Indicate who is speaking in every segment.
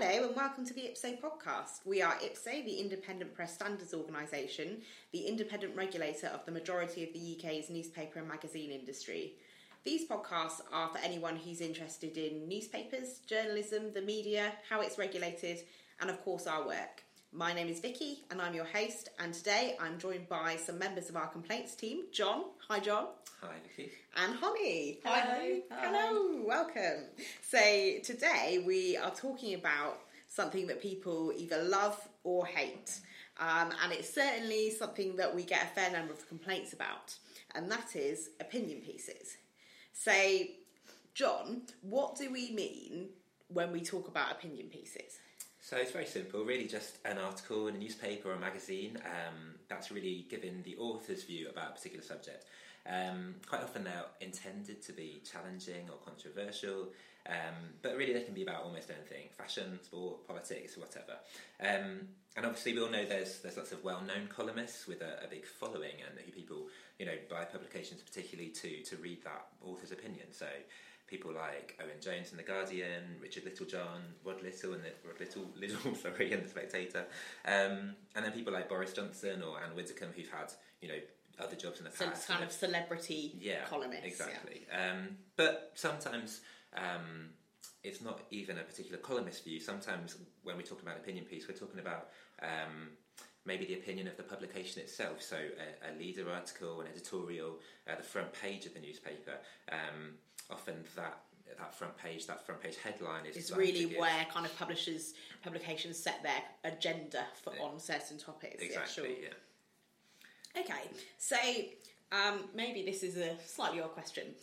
Speaker 1: Hello and welcome to the IPSO podcast. We are IPSO, the Independent Press Standards Organisation, the independent regulator of the majority of the UK's newspaper and magazine industry. These podcasts are for anyone who's interested in newspapers, journalism, the media, how it's regulated, and of course our work. My name is Vicky and I'm your host, and today I'm joined by some members of our complaints team John. Hi, John.
Speaker 2: Hi, Vicky.
Speaker 1: And Holly.
Speaker 3: Hello.
Speaker 1: Hi.
Speaker 3: Hi.
Speaker 1: Hello. Welcome. So, today we are talking about something that people either love or hate. Um, and it's certainly something that we get a fair number of complaints about, and that is opinion pieces. So, John, what do we mean when we talk about opinion pieces?
Speaker 2: So it's very simple, really just an article in a newspaper or a magazine um, that's really giving the author's view about a particular subject. Um, quite often they're intended to be challenging or controversial, um, but really they can be about almost anything fashion, sport, politics, whatever. Um, and obviously, we all know there's, there's lots of well known columnists with a, a big following and who people you know buy publications particularly to, to read that author's opinion. So people like Owen Jones in the Guardian, Richard Littlejohn, Rod Liddle and the Rod Liddle, Liddle sorry, in the Spectator, um, and then people like Boris Johnson or Anne Widdecombe who've had you know other jobs in the past.
Speaker 1: it's kind of celebrity
Speaker 2: yeah,
Speaker 1: columnists. yeah.
Speaker 2: exactly. Um, but sometimes. Um, it's not even a particular columnist view. Sometimes, when we talk about opinion piece, we're talking about um, maybe the opinion of the publication itself. So, a, a leader article, an editorial, uh, the front page of the newspaper. Um, often, that that front page, that front page headline is
Speaker 1: It's really
Speaker 2: give-
Speaker 1: where kind of publishers, publications set their agenda for
Speaker 2: Yeah.
Speaker 1: on certain topics.
Speaker 2: exactly.
Speaker 1: Yeah,
Speaker 2: Yeah.
Speaker 1: Okay, so um, maybe this is a slightly odd question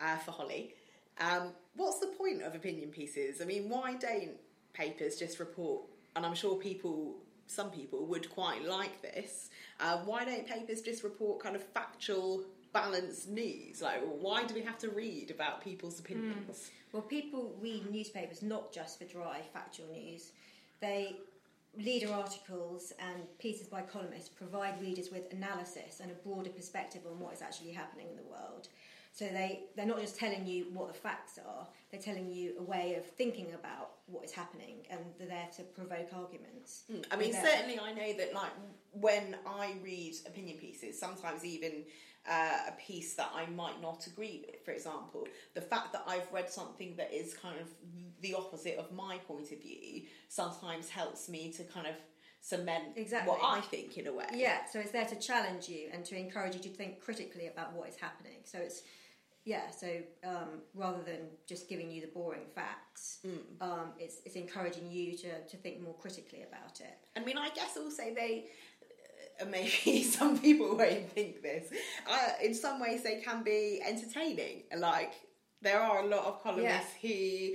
Speaker 1: uh, for Holly. Um, what's the point of opinion pieces? I mean, why don't papers just report? And I'm sure people, some people would quite like this. Uh, why don't papers just report kind of factual, balanced news? Like, why do we have to read about people's opinions?
Speaker 3: Well, people read newspapers not just for dry factual news. They leader articles and pieces by columnists provide readers with analysis and a broader perspective on what is actually happening in the world. So they, they're not just telling you what the facts are, they're telling you a way of thinking about what is happening and they're there to provoke arguments.
Speaker 1: Mm, I mean, certainly, I know that like when I read opinion pieces, sometimes even uh, a piece that I might not agree with, for example, the fact that I've read something that is kind of the opposite of my point of view sometimes helps me to kind of cement
Speaker 3: Exactly.
Speaker 1: what I think in a way.
Speaker 3: Yeah, so it's there to challenge you and to encourage you to think critically about what is happening. So it's yeah, so um, rather than just giving you the boring facts, um, it's, it's encouraging you to, to think more critically about it.
Speaker 1: I mean, I guess also they. Maybe some people won't think this. Uh, in some ways, they can be entertaining. Like there are a lot of columnists who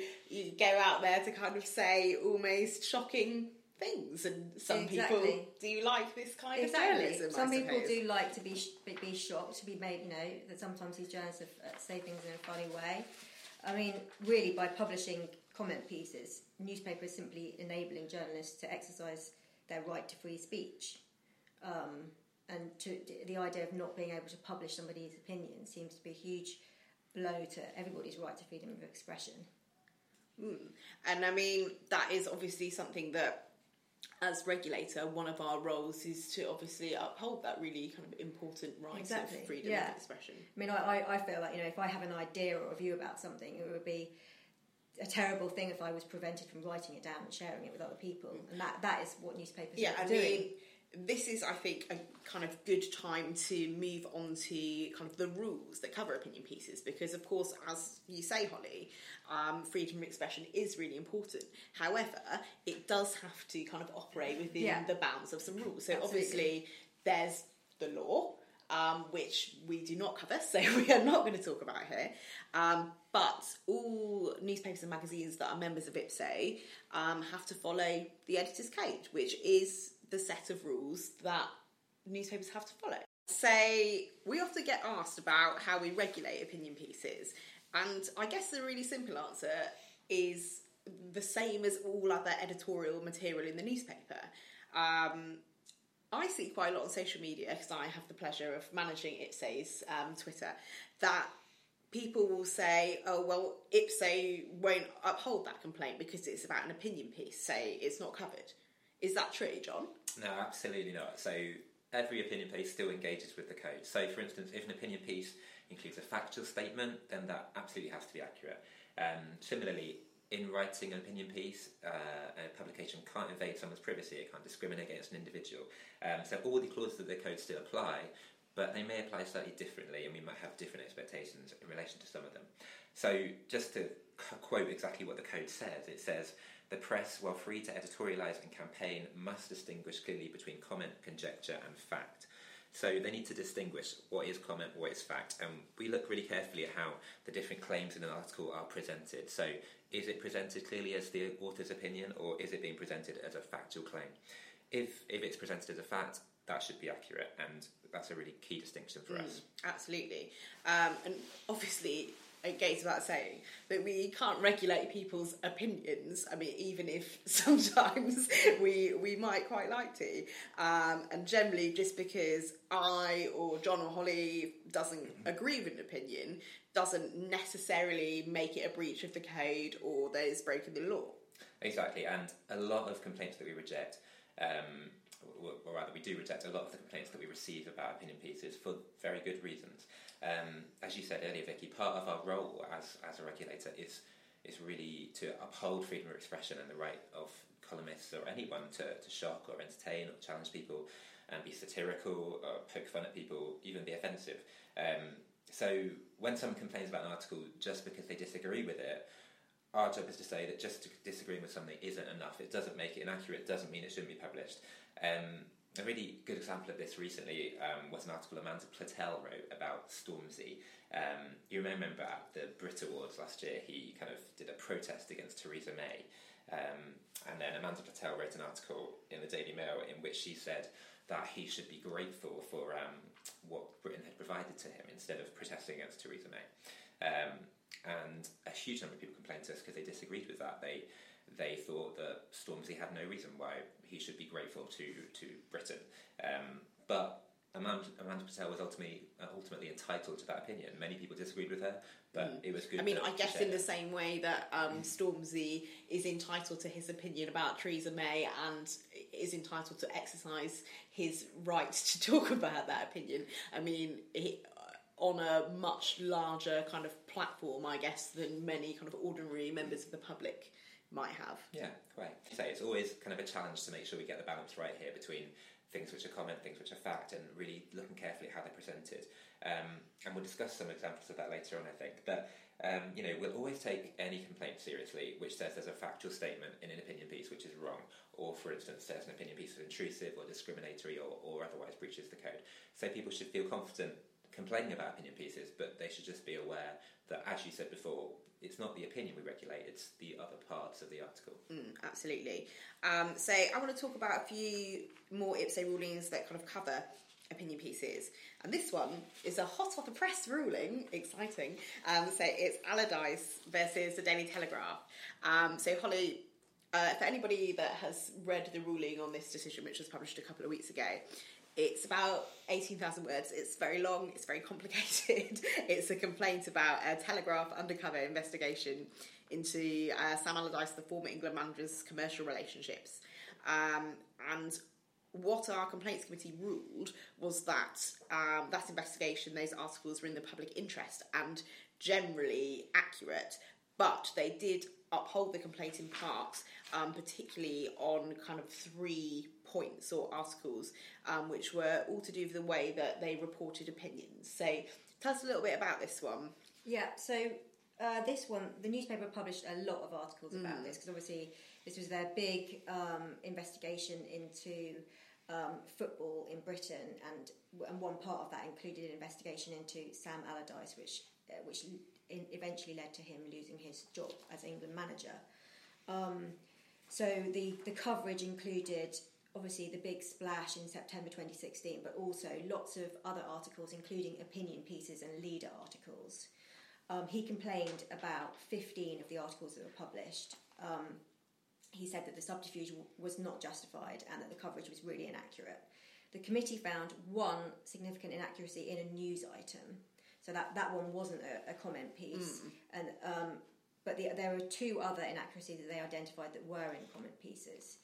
Speaker 1: go out there to kind of say almost shocking things, and some people
Speaker 3: Exactly.
Speaker 1: do like this kind
Speaker 3: Exactly.
Speaker 1: of journalism.
Speaker 3: Some
Speaker 1: I
Speaker 3: people do like to be sh- be- shocked, to be made. You know that sometimes these journalists have, uh, say things in a funny way. I mean, really, by publishing comment pieces, newspapers simply enabling journalists to exercise their right to free speech. Um, and to, the idea of not being able to publish somebody's opinion seems to be a huge blow to everybody's right to freedom of expression.
Speaker 1: Mm. And I mean, that is obviously something that, as regulator, one of our roles is to obviously uphold that really kind of important right
Speaker 3: Exactly,
Speaker 1: of freedom
Speaker 3: yeah.
Speaker 1: of expression.
Speaker 3: I mean, I, I, feel like, you know, if I have an idea or a view about something, it would be a terrible thing if I was prevented from writing it down and sharing it with other people. And that, that is what newspapers
Speaker 1: Yeah,
Speaker 3: are
Speaker 1: I
Speaker 3: doing.
Speaker 1: mean, this is, I think, a kind of good time to move on to kind of the rules that cover opinion pieces because, of course, as you say, Holly, um, freedom of expression is really important. However, it does have to kind of operate within
Speaker 3: Yeah.
Speaker 1: the bounds of some rules. So,
Speaker 3: Absolutely.
Speaker 1: obviously, there's the law. Um, which we do not cover, so we are not going to talk about here. Um, but all newspapers and magazines that are members of IPSO um, have to follow the editor's code, which is the set of rules that newspapers have to follow. So we often get asked about how we regulate opinion pieces, and I guess the really simple answer is the same as all other editorial material in the newspaper. Um, I see quite a lot on social media because I have the pleasure of managing IPSO's um, Twitter that people will say, "Oh well, IPSO won't uphold that complaint because it's about an opinion piece. Say it's not covered." Is that true, John?
Speaker 2: No, absolutely not. So every opinion piece still engages with the code. So, for instance, if an opinion piece includes a factual statement, then that absolutely has to be accurate. Um, similarly, in writing an opinion piece, uh, a publication can't invade someone's privacy, it can't discriminate against an individual. Um, so all the clauses of the code still apply, but they may apply slightly differently, and we might have different expectations in relation to some of them. So, just to quote exactly what the code says, it says, the press, while free to editorialise and campaign, must distinguish clearly between comment, conjecture, and fact. So they need to distinguish what is comment, what is fact, and we look really carefully at how the different claims in an article are presented. So is it presented clearly as the author's opinion, or is it being presented as a factual claim? If if it's presented as a fact, that should be accurate, and that's a really key distinction for mm, us.
Speaker 1: Absolutely, um, and obviously it goes without saying that we can't regulate people's opinions. I mean, even if sometimes we we might quite like to, um, and generally, just because I or John or Holly doesn't agree with an opinion doesn't necessarily make it a breach of the code or there's breaking the law.
Speaker 2: Exactly, and a lot of complaints that we reject. Um, or rather, we do reject a lot of the complaints that we receive about opinion pieces for very good reasons. Um, as you said earlier, Vicky, part of our role as, as a regulator is is really to uphold freedom of expression and the right of columnists or anyone to, to shock or entertain or challenge people and be satirical or poke fun at people, even be offensive. Um, so when someone complains about an article just because they disagree with it, our job is to say that just disagreeing with something isn't enough. It doesn't make it inaccurate. It doesn't mean it shouldn't be published. Um, a really good example of this recently um, was an article Amanda Platell wrote about Stormzy. Um, you remember at the Brit Awards last year, he kind of did a protest against Theresa May. Um, and then Amanda Platell wrote an article in the Daily Mail in which she said that he should be grateful for um, what Britain had provided to him instead of protesting against Theresa May. Um, and a huge number of people complained to us because they disagreed with that. They they thought that Stormzy had no reason why he should be grateful to to Britain. Um, but Amanda, Amanda, Patel was ultimately uh, ultimately entitled to that opinion. Many people disagreed with her, but mm. it was good.
Speaker 1: I mean, I guess in the same way that um, Stormzy is entitled to his opinion about Theresa May and is entitled to exercise his right to talk about that opinion. I mean, he, uh, on a much larger kind of platform, I guess, than many kind of ordinary members of the public might have.
Speaker 2: Yeah, great. So it's always kind of a challenge to make sure we get the balance right here between things which are comment, things which are fact, and really looking carefully at how they're presented. Um, and we'll discuss some examples of that later on, I think. But um, you know, we'll always take any complaint seriously which says there's a factual statement in an opinion piece which is wrong, or for instance, says an opinion piece is intrusive or discriminatory or, or otherwise breaches the code. So people should feel confident complaining about opinion pieces, but they should just be aware that, as you said before, it's not the opinion we regulate, it's the other parts of the article.
Speaker 1: Mm, absolutely. Um, so I want to talk about a few more IPSO rulings that kind of cover opinion pieces. And this one is a hot off the press ruling, exciting. Um, so it's Allardyce versus the Daily Telegraph. Um, so Holly, uh, for anybody that has read the ruling on this decision, which was published a couple of weeks ago, it's about 18,000 words. It's very long, it's very complicated. it's a complaint about a Telegraph undercover investigation into uh, Sam Allardyce, the former England manager's commercial relationships. Um, and what our complaints committee ruled was that um, that investigation, those articles were in the public interest and generally accurate, but they did uphold the complaint in part, um, particularly on kind of three points or articles, um, which were all to do with the way that they reported opinions. So, tell us a little bit about this one.
Speaker 3: Yeah, so uh, this one, the newspaper published a lot of articles about mm. this because obviously this was their big um, investigation into um, football in Britain, and and one part of that included an investigation into Sam Allardyce, which uh, which in, eventually led to him losing his job as England manager. Um, so the the coverage included obviously the big splash in September 2016, but also lots of other articles, including opinion pieces and leader articles. Um, he complained about 15 of the articles that were published. Um, he said that the subterfuge was not justified and that the coverage was really inaccurate. The committee found one significant inaccuracy in a news item. So that, that one wasn't a, a comment piece. And um, but the, there were two other inaccuracies that they identified that were in comment pieces.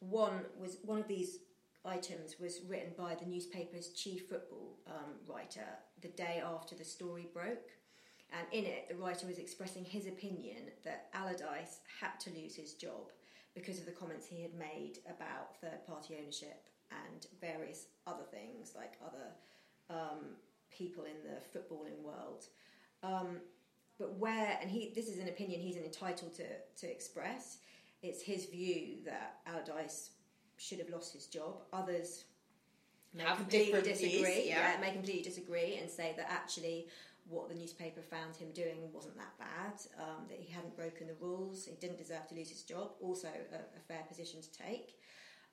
Speaker 3: One was one of these items was written by the newspaper's chief football um, writer the day after the story broke. And in it, the writer was expressing his opinion that Allardyce had to lose his job because of the comments he had made about third party ownership and various other things like other um, people in the footballing world. Um, but where, and he, this is an opinion he's entitled to, to express, it's his view that Allardyce should have lost his job. Others may
Speaker 1: Have
Speaker 3: completely
Speaker 1: different
Speaker 3: disagree.
Speaker 1: views, yeah.
Speaker 3: may completely disagree and say that actually what the newspaper found him doing wasn't that bad, um, that he hadn't broken the rules, he didn't deserve to lose his job. Also, a, a fair position to take.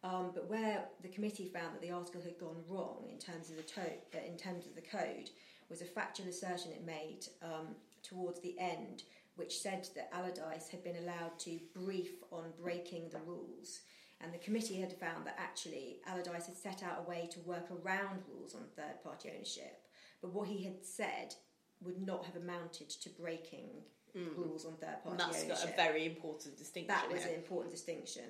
Speaker 3: Um, but where the committee found that the article had gone wrong in terms of the to- uh, in terms of the code was a factual assertion it made um, towards the end, which said that Allardyce had been allowed to brief on breaking the rules. And the committee had found that actually Allardyce had set out a way to work around rules on third party ownership. But what he had said would not have amounted to breaking rules on third party
Speaker 1: that's
Speaker 3: ownership.
Speaker 1: got a very important distinction.
Speaker 3: That was
Speaker 1: here.
Speaker 3: an important distinction.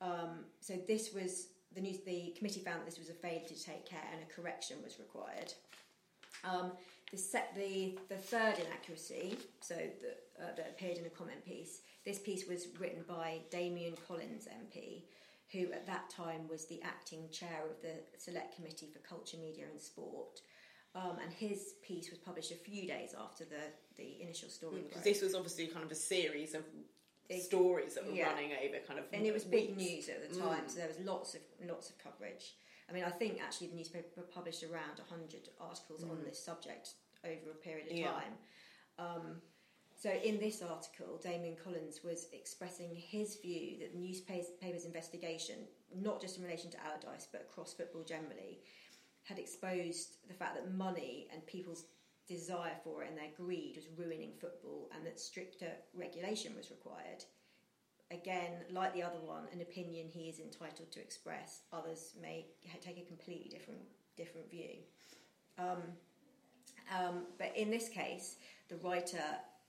Speaker 3: Um, so this was the news. The committee found that this was a failure to take care, and a correction was required. Um, the, set, the the third inaccuracy, so that, uh, that appeared in a comment piece. This piece was written by Damien Collins MP, who at that time was the acting chair of the Select Committee for Culture, Media and Sport. Um, and his piece was published a few days after the, the initial story.
Speaker 1: because
Speaker 3: broke.
Speaker 1: this was obviously kind of a series of stories that were
Speaker 3: yeah.
Speaker 1: running over kind of
Speaker 3: and it was big news at the time, so there was lots of lots of coverage. I mean, I think actually the newspaper published around hundred articles on this subject over a period of
Speaker 1: Yeah.
Speaker 3: time. Um, so in this article, Damien Collins was expressing his view that the newspaper's investigation, not just in relation to Allardyce but across football generally, had exposed the fact that money and people's desire for it and their greed was ruining football and that stricter regulation was required. Again, like the other one, an opinion he is entitled to express. Others may take a completely different different view. Um, um, but in this case, the writer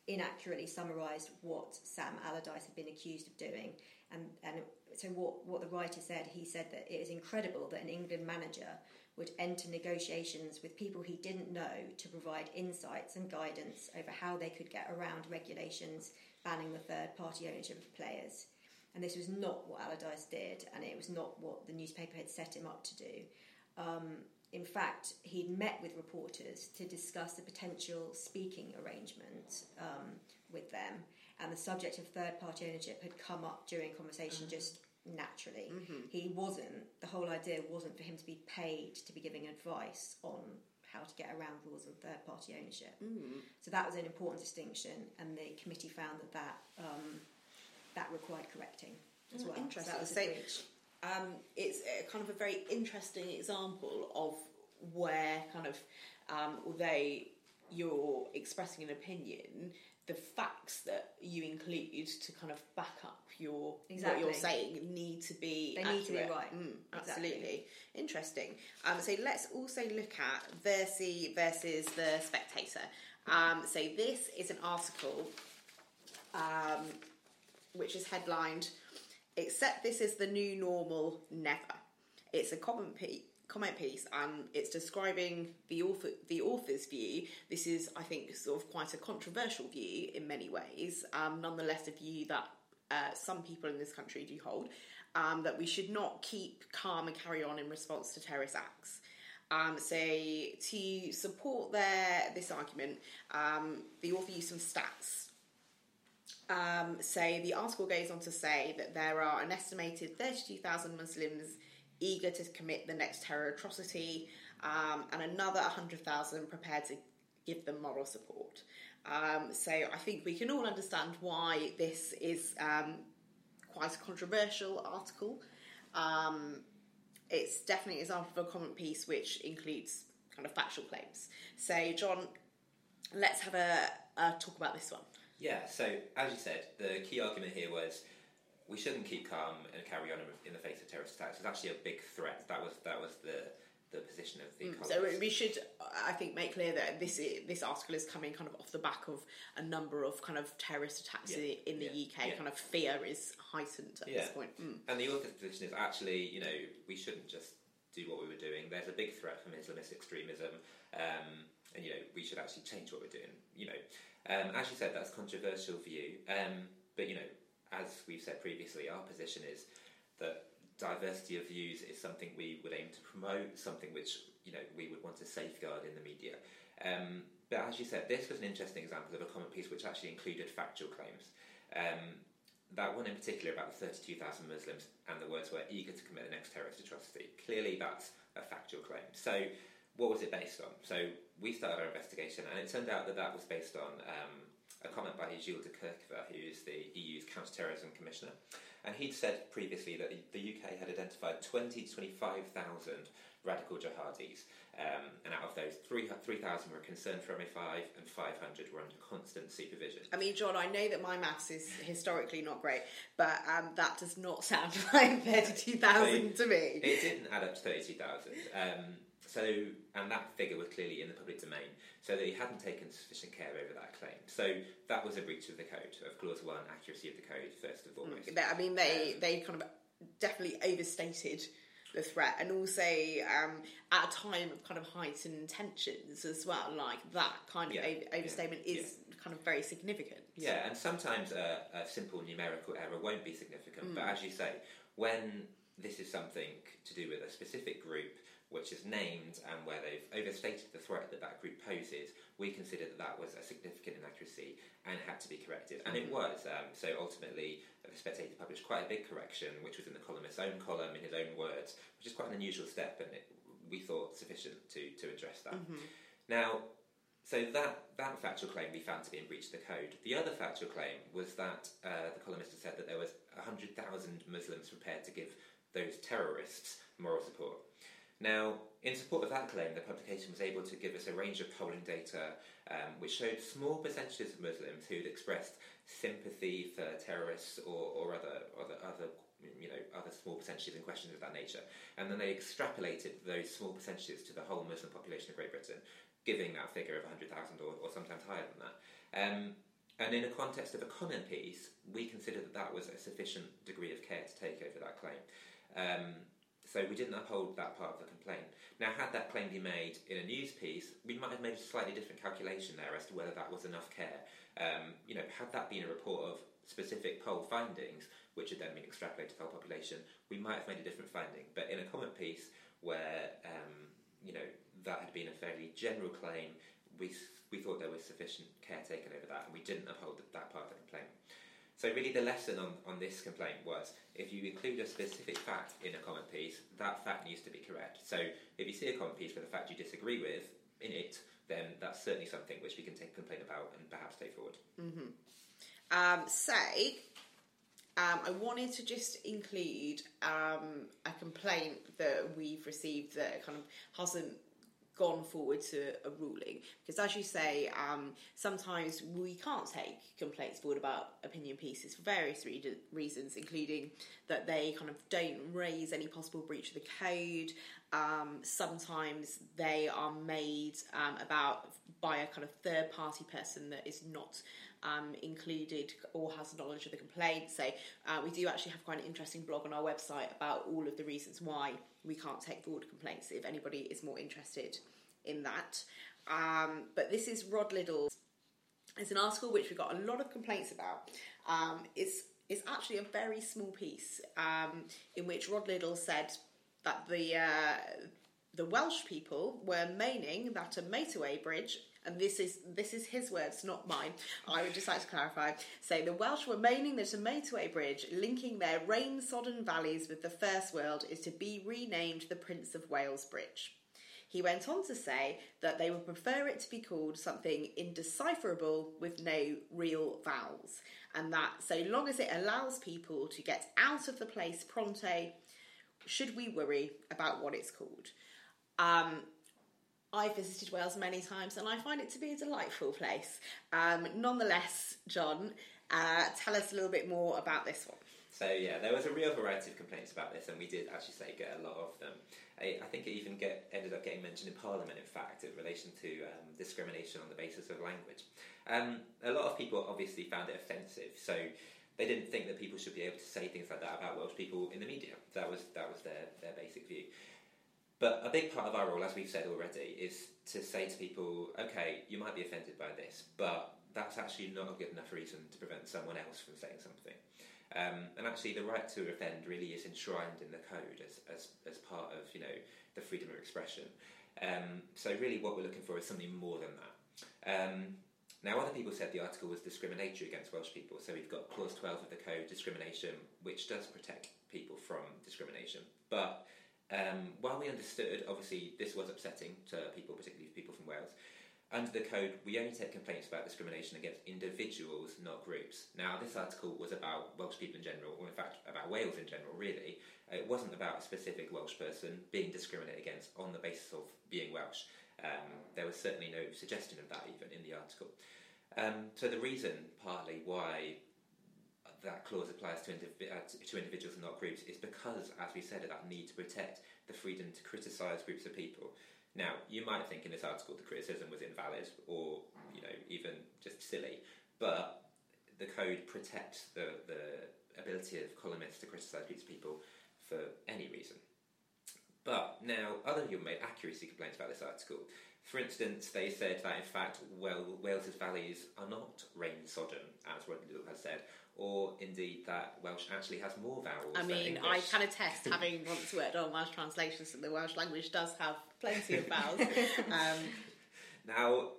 Speaker 3: inaccurately summarised what Sam Allardyce had been accused of doing. And, and so, what, what the writer said, he said that it is incredible that an England manager would enter negotiations with people he didn't know to provide insights and guidance over how they could get around regulations banning the third party ownership of players. And this was not what Allardyce did, and it was not what the newspaper had set him up to do. Um, in fact, he'd met with reporters to discuss the potential speaking arrangement um, with them, and the subject of third party ownership had come up during conversation just naturally. He wasn't, the whole idea wasn't for him to be paid to be giving advice on how to get around rules of third party ownership. So that was an important distinction, and the committee found that that, um, that required correcting as
Speaker 1: Oh,
Speaker 3: well.
Speaker 1: interesting.
Speaker 3: So that was
Speaker 1: So- um, it's a kind of a very interesting example of where kind of um, although you're expressing an opinion, the facts that you include to kind of back up your what you're saying need to be
Speaker 3: They need to be right.
Speaker 1: Mm,
Speaker 3: Exactly.
Speaker 1: absolutely interesting. Um, so let's also look at Versi versus the Spectator. Um, so this is an article um, which is headlined "Except this is the new normal, never." It's a comment piece, comment piece, and it's describing the author, the author's view. This is, I think, sort of quite a controversial view in many ways. Um, nonetheless, a view that uh, some people in this country do hold. Um, that we should not keep calm and carry on in response to terrorist acts. Um, so to support their this argument, um, the author used some stats. Um, so the article goes on to say that there are an estimated 32,000 Muslims eager to commit the next terror atrocity, um, and another 100,000 prepared to give them moral support. Um, so I think we can all understand why this is um, quite a controversial article. Um, it's definitely an example of a comment piece which includes kind of factual claims. So, John, let's have a, a talk about this one.
Speaker 2: Yeah, so as you said, the key argument here was we shouldn't keep calm and carry on in the face of terrorist attacks. It's actually a big threat. That was that was the the position of the
Speaker 1: Mm, So we should, I think, make clear that this this article is coming kind of off the back of a number of kind of terrorist attacks
Speaker 2: Yeah,
Speaker 1: in the
Speaker 2: yeah,
Speaker 1: UK.
Speaker 2: yeah.
Speaker 1: Kind of fear is heightened at this point. Mm.
Speaker 2: And the author's position is actually, you know, we shouldn't just do what we were doing. There's a big threat from Islamist extremism, um, and you know, we should actually change what we're doing. You know, um, as you said, that's a controversial view, um, but you know, as we've said previously, our position is that diversity of views is something we would aim to promote, something which you know we would want to safeguard in the media. Um, but as you said, this was an interesting example of a comment piece which actually included factual claims. Um, that one in particular about the 32,000 Muslims and the words were eager to commit the next terrorist atrocity. Clearly, that's a factual claim. So, what was it based on? So, we started our investigation, and it turned out that that was based on um, a comment by Gilles de Kerchove, who is the EU's counter-terrorism commissioner. And he'd said previously that the UK had identified 20 to 25,000 radical jihadis, um, and out of those, 3 3,000 were concerned for MI5 and 500 were under constant supervision.
Speaker 1: I mean, John, I know that my maths is historically not great, but um, that does not sound like 32,000 to me.
Speaker 2: It didn't add up to 32,000. Um, so, and that figure was clearly in the public domain, so they hadn't taken sufficient care over that claim. So that was a breach of the code, of clause one, accuracy of the code, first and foremost.
Speaker 1: Mm, they- I mean, they um, they kind of definitely overstated the threat, and also um, at a time of kind of heightened tensions as well. Like that kind of
Speaker 2: Yeah,
Speaker 1: over- overstatement
Speaker 2: yeah,
Speaker 1: is kind of very significant.
Speaker 2: Yeah, and sometimes a, a simple numerical error won't be significant, but mm. as you say, when this is something to do with a specific group which is named and where they've overstated the threat that that group poses, we consider that that was a significant inaccuracy and had to be corrected. And it was. Um, so ultimately, the Spectator published quite a big correction, which was in the columnist's own column in his own words, which is quite an unusual step, and it, we thought sufficient to, to address that. Now, so that, that factual claim we found to be in breach of the code. The other factual claim was that uh, the columnist had said that there was 100,000 Muslims prepared to give those terrorists moral support. Now, in support of that claim, the publication was able to give us a range of polling data um, which showed small percentages of Muslims who'd expressed sympathy for terrorists or, or other, other, other you know, other small percentages and questions of that nature. And then they extrapolated those small percentages to the whole Muslim population of Great Britain, giving that figure of 100,000 or, or sometimes higher than that. Um, and in a context of a comment piece, we considered that that was a sufficient degree of care to take over that claim. Um, so we didn't uphold that part of the complaint. Now, had that claim been made in a news piece, we might have made a slightly different calculation there as to whether that was enough care. Um, you know, had that been a report of specific poll findings, which had then been extrapolated to the whole population, we might have made a different finding. But in a comment piece where, um, you know, that had been a fairly general claim, we, we thought there was sufficient care taken over that, and we didn't uphold that part of the complaint. So really the lesson on, on this complaint was if you include a specific fact in a comment piece, that fact needs to be correct. So if you see a comment piece with a fact you disagree with in it, then that's certainly something which we can take complaint about and perhaps take forward.
Speaker 1: Um, say, um, I wanted to just include um, a complaint that we've received that kind of hasn't gone forward to a ruling because as you say um, sometimes we can't take complaints forward about opinion pieces for various re- reasons including that they kind of don't raise any possible breach of the code um, sometimes they are made um, about by a kind of third party person that is not um, included or has knowledge of the complaint. So uh, we do actually have quite an interesting blog on our website about all of the reasons why we can't take forward complaints. If anybody is more interested in that, um, but this is Rod Liddle's. It's an article which we got a lot of complaints about. Um, it's it's actually a very small piece um, in which Rod Liddle said that the uh, the Welsh people were moaning that a motorway bridge, and this is this is his words, not mine. I would just like to clarify. So the Welsh were moaning that a motorway bridge linking their rain-sodden valleys with the First World is to be renamed the Prince of Wales Bridge. He went on to say that they would prefer it to be called something indecipherable with no real vowels, and that so long as it allows people to get out of the place pronto, should we worry about what it's called? Um, I've visited Wales many times and I find it to be a delightful place. Um, nonetheless, John, uh, tell us a little bit more about this one.
Speaker 2: So yeah, there was a real variety of complaints about this, and we did actually say get a lot of them. I, I think it even get, ended up getting mentioned in Parliament, in fact, in relation to um, discrimination on the basis of language. Um, a lot of people obviously found it offensive, so they didn't think that people should be able to say things like that about Welsh people in the media. That was that was their, their basic view. But a big part of our role, as we've said already, is to say to people, okay, you might be offended by this, but that's actually not a good enough reason to prevent someone else from saying something. Um, and actually, the right to offend really is enshrined in the code as, as, as part of you know the freedom of expression. Um, so really, what we're looking for is something more than that. Um, now, other people said the article was discriminatory against Welsh people, so we've got clause 12 of the code, discrimination, which does protect people from discrimination. But um, while we understood, obviously, this was upsetting to people, particularly people from Wales, under the code, we only take complaints about discrimination against individuals, not groups. Now, this article was about Welsh people in general, or in fact, about Wales in general, really. It wasn't about a specific Welsh person being discriminated against on the basis of being Welsh. Um, there was certainly no suggestion of that even in the article. Um, so, the reason, partly, why that clause applies to, indiv- uh, to individuals and not groups is because, as we said, of that need to protect the freedom to criticise groups of people. Now, you might think in this article the criticism was invalid or, you know, even just silly, but the code protects the, the ability of columnists to criticise groups of people for any reason. But now, other people made accuracy complaints about this article. For instance, they said that in fact well, Wales's valleys are not rain sodden, as Rod Liddle has said, or indeed that Welsh actually has more vowels.
Speaker 1: I mean, I can attest, having once worked on Welsh translations, that the Welsh language does have plenty of vowels. um,
Speaker 2: Now,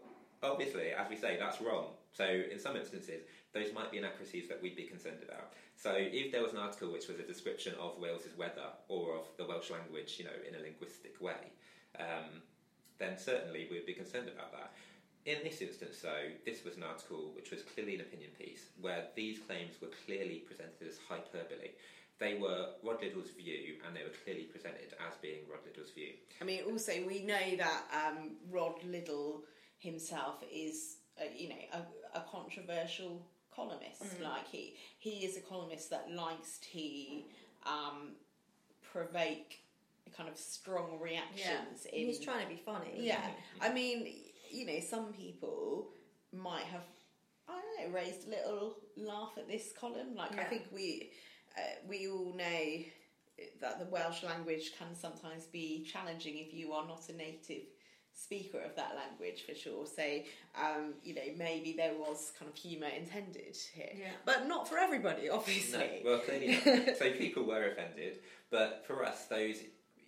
Speaker 2: obviously, as we say, that's wrong. So, in some instances, those might be inaccuracies that we'd be concerned about. So, if there was an article which was a description of Wales's weather or of the Welsh language, you know, in a linguistic way, um, then certainly we'd be concerned about that. In this instance, though, this was an article which was clearly an opinion piece where these claims were clearly presented as hyperbole. They were Rod Liddle's view, and they were clearly presented as being Rod Liddle's view.
Speaker 1: I mean, also we know that um, Rod Liddle himself is, uh, you know, a, a controversial columnist. Like he he is a columnist that likes to um, provoke kind of strong reactions. In
Speaker 3: He's trying to be funny.
Speaker 1: yeah, I mean, you know, some people might have, I don't know, raised a little laugh at this column. Like, I think we uh, we all know that the Welsh language can sometimes be challenging if you are not a native speaker of that language, for sure. So, um, you know, maybe there was kind of humour intended here,
Speaker 3: Yeah.
Speaker 1: but not for everybody,
Speaker 2: No,
Speaker 1: obviously.
Speaker 2: well, clearly not. so people were offended, but for us, those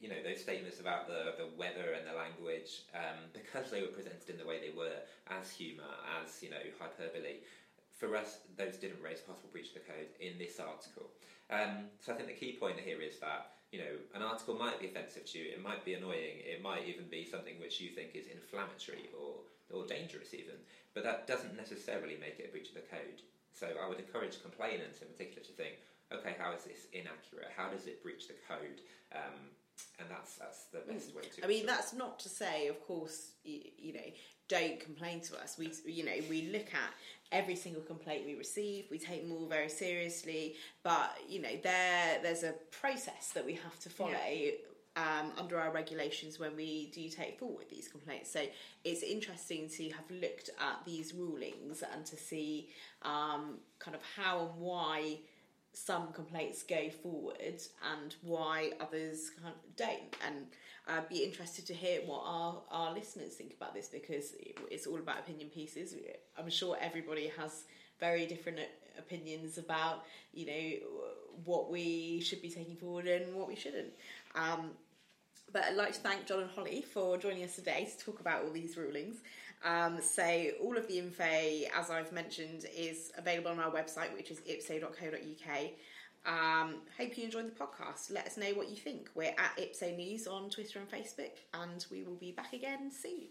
Speaker 2: you know those statements about the, the weather and the language, um, because they were presented in the way they were, as humour, as you know hyperbole, for us those didn't raise possible breach of the code in this article. Um, so I think the key point here is that you know an article might be offensive to you, it might be annoying, it might even be something which you think is inflammatory or or dangerous even, but that doesn't necessarily make it a breach of the code. So I would encourage complainants in particular to think, okay, how is this inaccurate? How does it breach the code? Um, and that's that's the best way to.
Speaker 1: I mean, that's not to say, of course, you, you know, don't complain to us. We, you know, we look at every single complaint we receive. We take them all very seriously, but you know, there there's a process that we have to follow. Um, under our regulations, when we do take forward these complaints, so it's interesting to have looked at these rulings and to see um, kind of how and why some complaints go forward and why others don't. And I'd be interested to hear what our, our listeners think about this because it's all about opinion pieces. I'm sure everybody has very different opinions about, you know, what we should be taking forward and what we shouldn't. Um, but I'd like to thank John and Holly for joining us today to talk about all these rulings. Um, so all of the info, as I've mentioned, is available on our website, which is ipso.co.uk. Um, hope you enjoyed the podcast. Let us know what you think. We're at Ipso News on Twitter and Facebook, and we will be back again soon.